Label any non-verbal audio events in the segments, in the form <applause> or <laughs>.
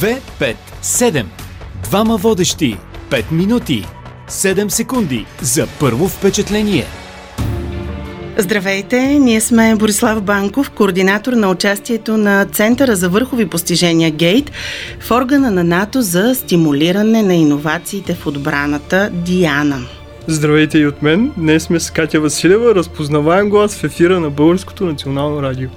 2, 5, 7. Двама водещи. 5 минути. 7 секунди за първо впечатление. Здравейте, ние сме Борислав Банков, координатор на участието на Центъра за върхови постижения Гейт в органа на НАТО за стимулиране на иновациите в отбраната Диана. Здравейте и от мен. Днес сме с Катя Василева, разпознаваем глас в ефира на Българското национално радио.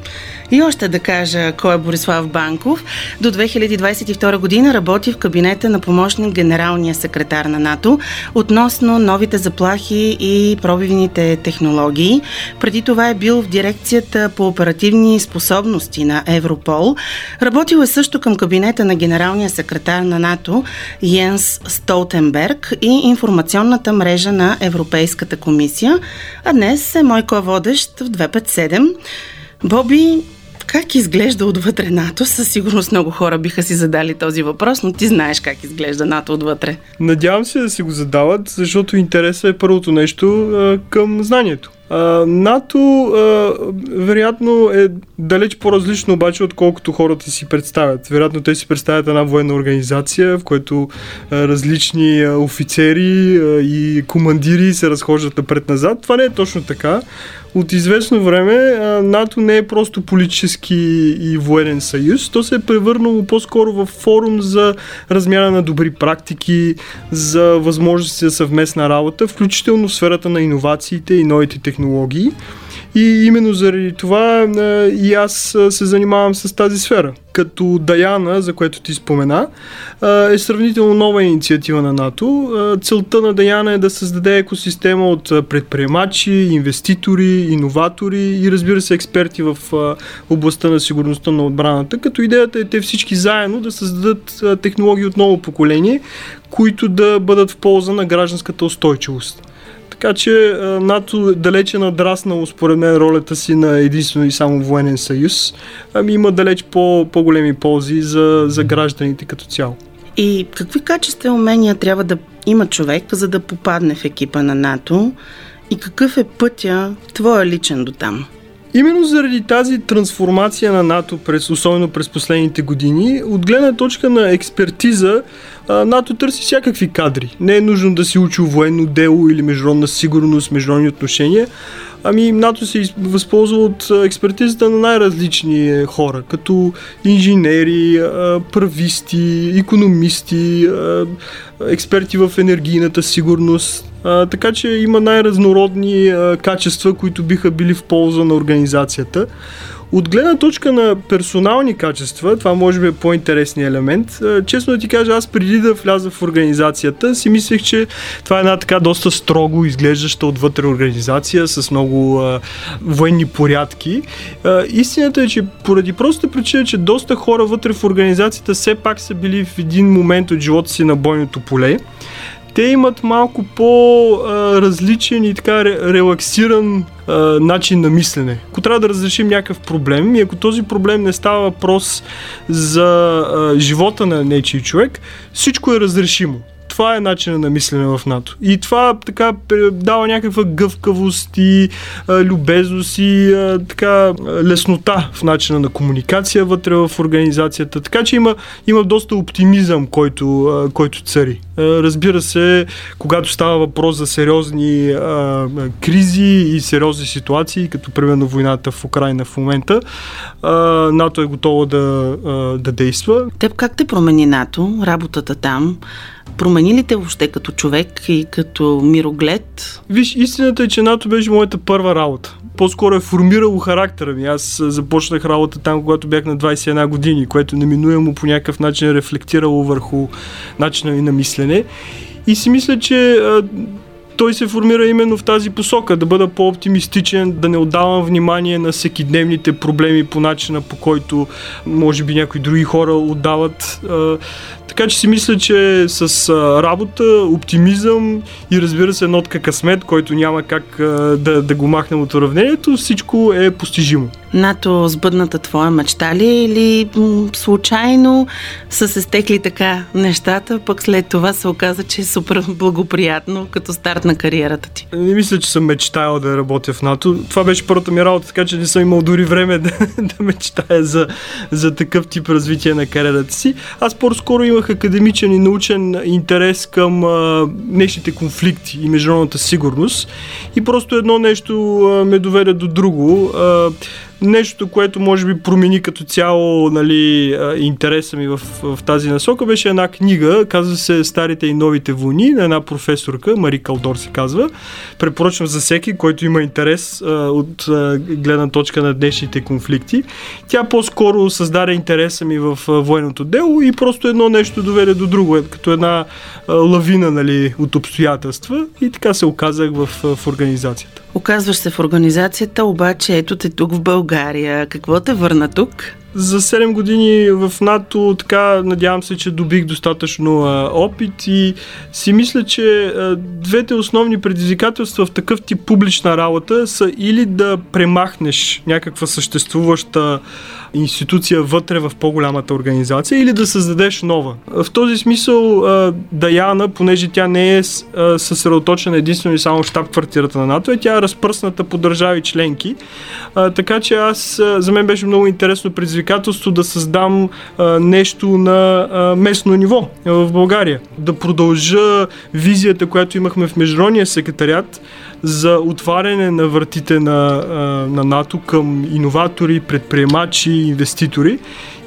И още да кажа кой е Борислав Банков. До 2022 година работи в кабинета на помощник генералния секретар на НАТО относно новите заплахи и пробивните технологии. Преди това е бил в дирекцията по оперативни способности на Европол. Работил е също към кабинета на генералния секретар на НАТО Йенс Столтенберг и информационната мрежа на Европейската комисия. А днес е мой ко-водещ в 257. Боби, как изглежда отвътре НАТО? Със сигурност много хора биха си задали този въпрос, но ти знаеш как изглежда НАТО отвътре. Надявам се да си го задават, защото интересът е първото нещо към знанието. А, НАТО а, вероятно е далеч по-различно обаче, отколкото хората си представят. Вероятно те си представят една военна организация, в която а, различни а, офицери а, и командири се разхождат напред-назад. Това не е точно така. От известно време а, НАТО не е просто политически и военен съюз. То се е превърнало по-скоро в форум за размяна на добри практики, за възможности за съвместна работа, включително в сферата на иновациите и новите технологии. И именно заради това и аз се занимавам с тази сфера. Като Даяна, за което ти спомена, е сравнително нова инициатива на НАТО. Целта на Даяна е да създаде екосистема от предприемачи, инвеститори, иноватори и разбира се експерти в областта на сигурността на отбраната, като идеята е те всички заедно да създадат технологии от ново поколение, които да бъдат в полза на гражданската устойчивост. Така че НАТО далече надраснало според мен ролята си на единствено и само военен съюз. Ами има далеч по, по-големи ползи за, за гражданите като цяло. И какви качества и умения трябва да има човек, за да попадне в екипа на НАТО? И какъв е пътя твоя личен до там? Именно заради тази трансформация на НАТО, през, особено през последните години, от гледна точка на експертиза, НАТО търси всякакви кадри. Не е нужно да си учил военно дело или международна сигурност, международни отношения. Ами НАТО се възползва от експертизата на най-различни е, хора, като инженери, прависти, економисти, експерти в енергийната сигурност. Така че има най-разнородни качества, които биха били в полза на организацията. От гледна точка на персонални качества, това може би е по-интересният елемент. Честно да ти кажа, аз преди да вляза в организацията, си мислех, че това е една така доста строго изглеждаща отвътре организация с много а, военни порядки. А, истината е, че поради простата причина, че доста хора вътре в организацията все пак са били в един момент от живота си на бойното поле те имат малко по-различен и така релаксиран начин на мислене. Ако трябва да разрешим някакъв проблем и ако този проблем не става въпрос за живота на нечи човек, всичко е разрешимо това е начинът на мислене в НАТО. И това така дава някаква гъвкавост и а, любезност и а, така леснота в начина на комуникация вътре в организацията. Така че има, има доста оптимизъм, който, а, който цари. А, разбира се, когато става въпрос за сериозни а, кризи и сериозни ситуации, като примерно войната в Украина в момента, а, НАТО е готово да, а, да действа. Теб как те промени НАТО, работата там? Промени ли те въобще като човек и като мироглед? Виж, истината е, че НАТО беше моята първа работа. По-скоро е формирало характера ми. Аз започнах работа там, когато бях на 21 години, което неминуемо по някакъв начин е рефлектирало върху начина ми на мислене. И си мисля, че той се формира именно в тази посока, да бъда по-оптимистичен, да не отдавам внимание на всекидневните проблеми по начина по който може би някои други хора отдават. Така че си мисля, че с работа, оптимизъм и разбира се нотка късмет, който няма как да, да го махнем от уравнението, всичко е постижимо. НАТО сбъдната твоя мечта ли или м- случайно са се стекли така нещата, пък след това се оказа, че е супер благоприятно като старт на кариерата ти? Не мисля, че съм мечтаял да работя в НАТО. Това беше първата ми работа, така че не съм имал дори време да, <laughs> да мечтая за, за такъв тип развитие на кариерата си. Аз по-скоро имах академичен и научен интерес към а, днешните конфликти и международната сигурност. И просто едно нещо а, ме доведе до друго. А, нещо, което може би промени като цяло нали, интереса ми в, в тази насока, беше една книга, казва се Старите и новите войни, на една професорка, Мари Калдор се казва. Препоръчвам за всеки, който има интерес а, от а, гледна точка на днешните конфликти. Тя по-скоро създаде интереса ми в а, военното дело и просто едно нещо доведе до друго, като една а, лавина нали, от обстоятелства и така се оказах в, в организацията. Оказваш се в организацията, обаче ето те тук в България. Какво те върна тук? За 7 години в НАТО, така, надявам се, че добих достатъчно а, опит и си мисля, че а, двете основни предизвикателства в такъв тип публична работа са или да премахнеш някаква съществуваща институция вътре в по-голямата организация или да създадеш нова. В този смисъл Даяна, понеже тя не е съсредоточена единствено и само в щаб-квартирата на НАТО, е тя е разпръсната по държави членки. Така че аз, за мен беше много интересно предизвикателство да създам нещо на местно ниво в България. Да продължа визията, която имахме в Международния секретариат, за отваряне на вратите на, на НАТО към иноватори, предприемачи, инвеститори.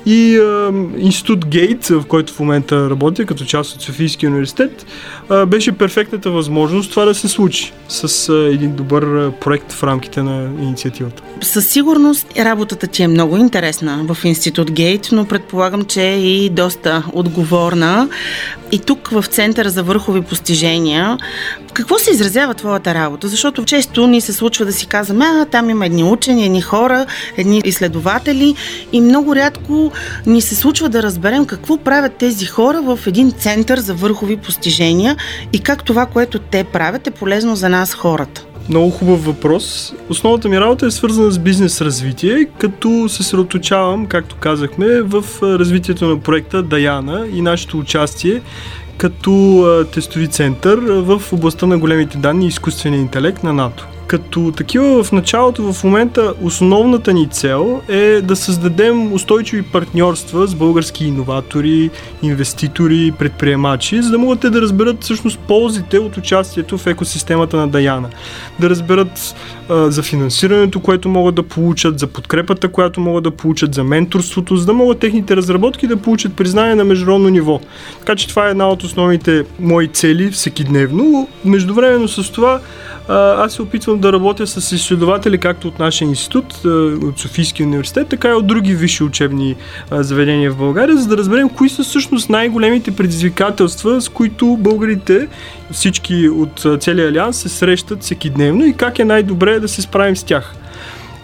И а, Институт Гейт, в който в момента работя като част от Софийския университет, а, беше перфектната възможност това да се случи с а, един добър а, проект в рамките на инициативата. Със сигурност работата ти е много интересна в Институт Гейт, но предполагам, че е и доста отговорна. И тук в Центъра за върхови постижения, какво се изразява твоята работа? Защото често ни се случва да си казваме, а там има едни учени, едни хора, едни изследователи и много рядко ни се случва да разберем какво правят тези хора в един център за върхови постижения и как това, което те правят е полезно за нас хората. Много хубав въпрос. Основната ми работа е свързана с бизнес развитие, като се съсредоточавам, както казахме, в развитието на проекта Даяна и нашето участие като тестови център в областта на големите данни и изкуствения интелект на НАТО. Като такива в началото, в момента, основната ни цел е да създадем устойчиви партньорства с български иноватори, инвеститори, предприемачи, за да могат те да разберат всъщност ползите от участието в екосистемата на Даяна. Да разберат за финансирането, което могат да получат, за подкрепата, която могат да получат, за менторството, за да могат техните разработки да получат признание на международно ниво. Така че това е една от основните мои цели всекидневно. Междувременно с това аз се опитвам да работя с изследователи, както от нашия институт, от Софийския университет, така и от други висши учебни заведения в България, за да разберем кои са всъщност най-големите предизвикателства, с които българите, всички от целия алианс се срещат всеки дневно и как е най-добре да се справим с тях.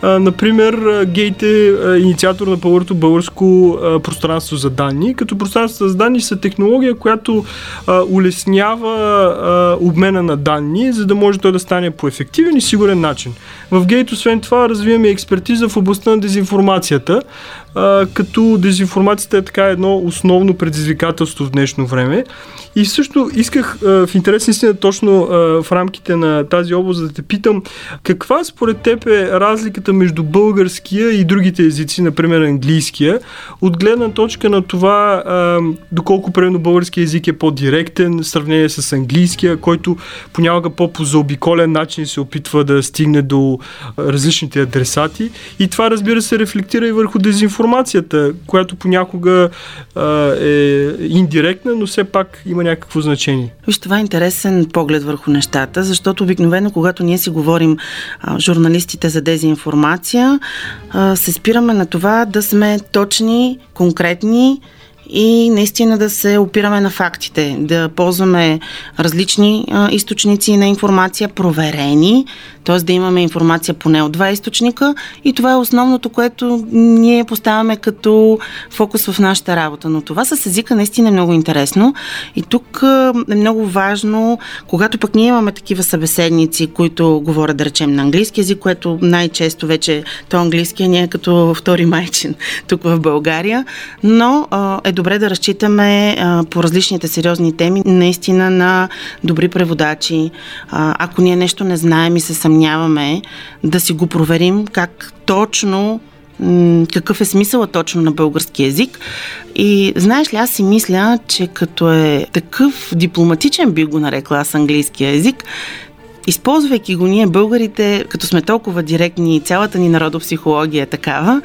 А, например, Гейт е инициатор на първото българско а, пространство за данни, като пространство за данни са технология, която а, улеснява обмена на данни, за да може той да стане по ефективен и сигурен начин. В Гейт, освен това, развиваме експертиза в областта на дезинформацията, а, като дезинформацията е така едно основно предизвикателство в днешно време. И също исках а, в интерес истина точно а, в рамките на тази област да те питам каква според теб е разликата между българския и другите езици, например английския, от гледна точка на това а, доколко примерно български език е по-директен в сравнение с английския, който понякога по-позаобиколен начин се опитва да стигне до различните адресати. И това разбира се рефлектира и върху дезинформацията, която понякога а, е индиректна, но все пак има някакво значение. Виж, това е интересен поглед върху нещата, защото обикновено, когато ние си говорим а, журналистите за дезинформация, а, се спираме на това да сме точни, конкретни, и наистина да се опираме на фактите, да ползваме различни а, източници на информация, проверени, т.е. да имаме информация поне от два източника и това е основното, което ние поставяме като фокус в нашата работа. Но това с езика наистина е много интересно и тук е много важно, когато пък ние имаме такива събеседници, които говорят, да речем, на английски язик, което най-често вече то английския ни е като втори майчин <laughs> тук в България, но е добре да разчитаме по различните сериозни теми наистина на добри преводачи. ако ние нещо не знаем и се съмняваме, да си го проверим как точно какъв е смисъла точно на български язик. И знаеш ли, аз си мисля, че като е такъв дипломатичен, би го нарекла аз английския език, използвайки го ние българите, като сме толкова директни, цялата ни народопсихология е такава,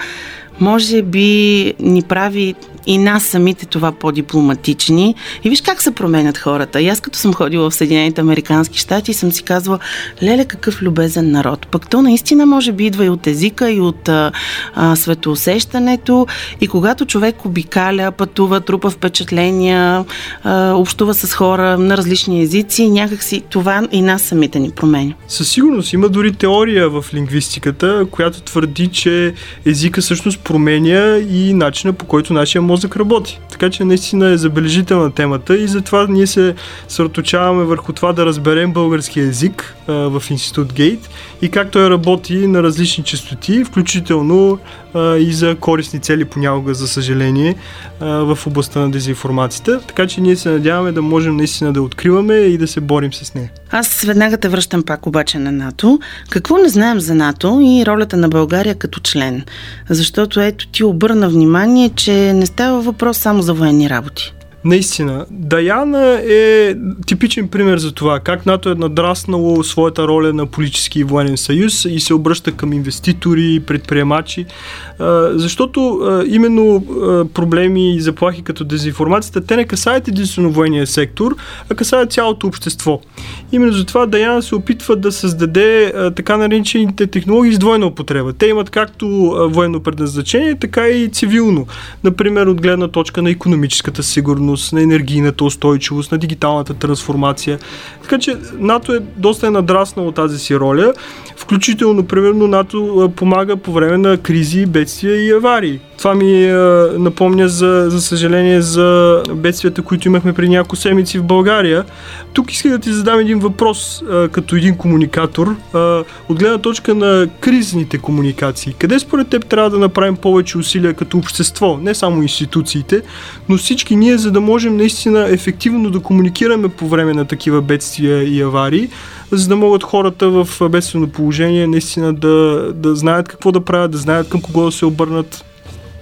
може би ни прави и нас самите това по-дипломатични. И виж как се променят хората. И аз като съм ходила в Съединените Американски щати съм си казвала, леле какъв любезен народ. Пък то наистина може би идва и от езика, и от а, а, светоусещането. И когато човек обикаля, пътува, трупа впечатления, а, общува с хора на различни езици, някакси това и нас самите ни променя. Със сигурност има дори теория в лингвистиката, която твърди, че езика всъщност променя и начина по който нашия мозък работи. Така че наистина е забележителна темата и затова ние се съсредоточаваме върху това да разберем български язик а, в Институт Гейт и как той работи на различни частоти, включително а, и за корисни цели понякога, за съжаление, а, в областта на дезинформацията. Така че ние се надяваме да можем наистина да откриваме и да се борим с нея. Аз веднага те връщам пак обаче на НАТО. Какво не знаем за НАТО и ролята на България като член? Защото ето ти обърна внимание, че не става въпрос само за военни работи. Наистина. Даяна е типичен пример за това, как НАТО е надраснало своята роля на политически и военен съюз и се обръща към инвеститори, предприемачи, защото именно проблеми и заплахи като дезинформацията, те не касаят единствено военния сектор, а касаят цялото общество. Именно затова Даяна се опитва да създаде така наречените технологии с двойна употреба. Те имат както военно предназначение, така и цивилно. Например, от гледна точка на економическата сигурност, сигурност, на енергийната устойчивост, на дигиталната трансформация. Така че НАТО е доста е надраснало тази си роля. Включително, примерно, НАТО помага по време на кризи, бедствия и аварии. Това ми е, напомня, за, за съжаление, за бедствията, които имахме преди няколко седмици в България. Тук искам да ти задам един въпрос а, като един комуникатор. А, от гледна точка на кризните комуникации. Къде според теб трябва да направим повече усилия като общество, не само институциите, но всички ние, за да можем наистина ефективно да комуникираме по време на такива бедствия и аварии, за да могат хората в бедствено положение наистина да, да знаят какво да правят, да знаят към кого да се обърнат.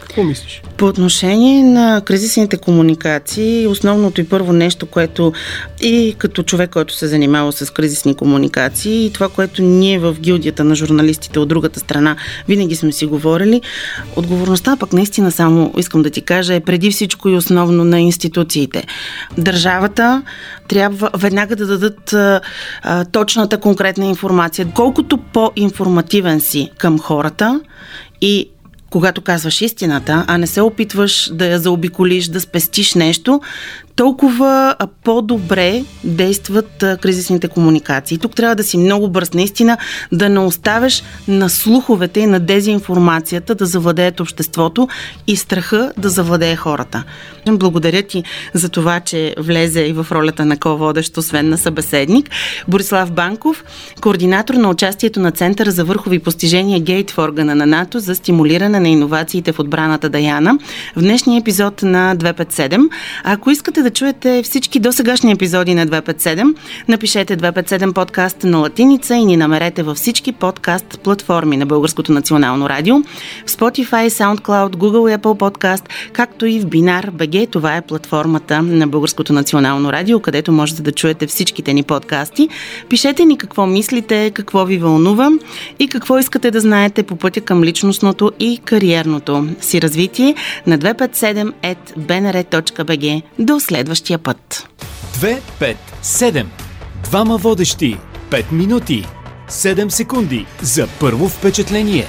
Какво мислиш? По отношение на кризисните комуникации, основното и първо нещо, което и като човек, който се занимава с кризисни комуникации и това, което ние в гилдията на журналистите от другата страна винаги сме си говорили, отговорността пък наистина само искам да ти кажа е преди всичко и основно на институциите. Държавата трябва веднага да дадат а, а, точната конкретна информация. Колкото по-информативен си към хората и когато казваш истината, а не се опитваш да я заобиколиш, да спестиш нещо, толкова по-добре действат кризисните комуникации. Тук трябва да си много бърз, наистина, да не оставяш на слуховете и на дезинформацията да завладеят обществото и страха да завладее хората. Благодаря ти за това, че влезе и в ролята на ко-водещ, освен на събеседник. Борислав Банков, координатор на участието на Центъра за върхови постижения Гейт в органа на НАТО за стимулиране на иновациите в отбраната Даяна в днешния епизод на 257. А ако искате да да чуете всички досегашни епизоди на 257, напишете 257 подкаст на латиница и ни намерете във всички подкаст платформи на Българското национално радио, в Spotify, SoundCloud, Google и Apple Podcast, както и в Binar BG. Това е платформата на Българското национално радио, където можете да чуете всичките ни подкасти. Пишете ни какво мислите, какво ви вълнува и какво искате да знаете по пътя към личностното и кариерното си развитие на 257.bnr.bg. До след следващия път. 2, 5, 7. Двама водещи. 5 минути. 7 секунди за първо впечатление.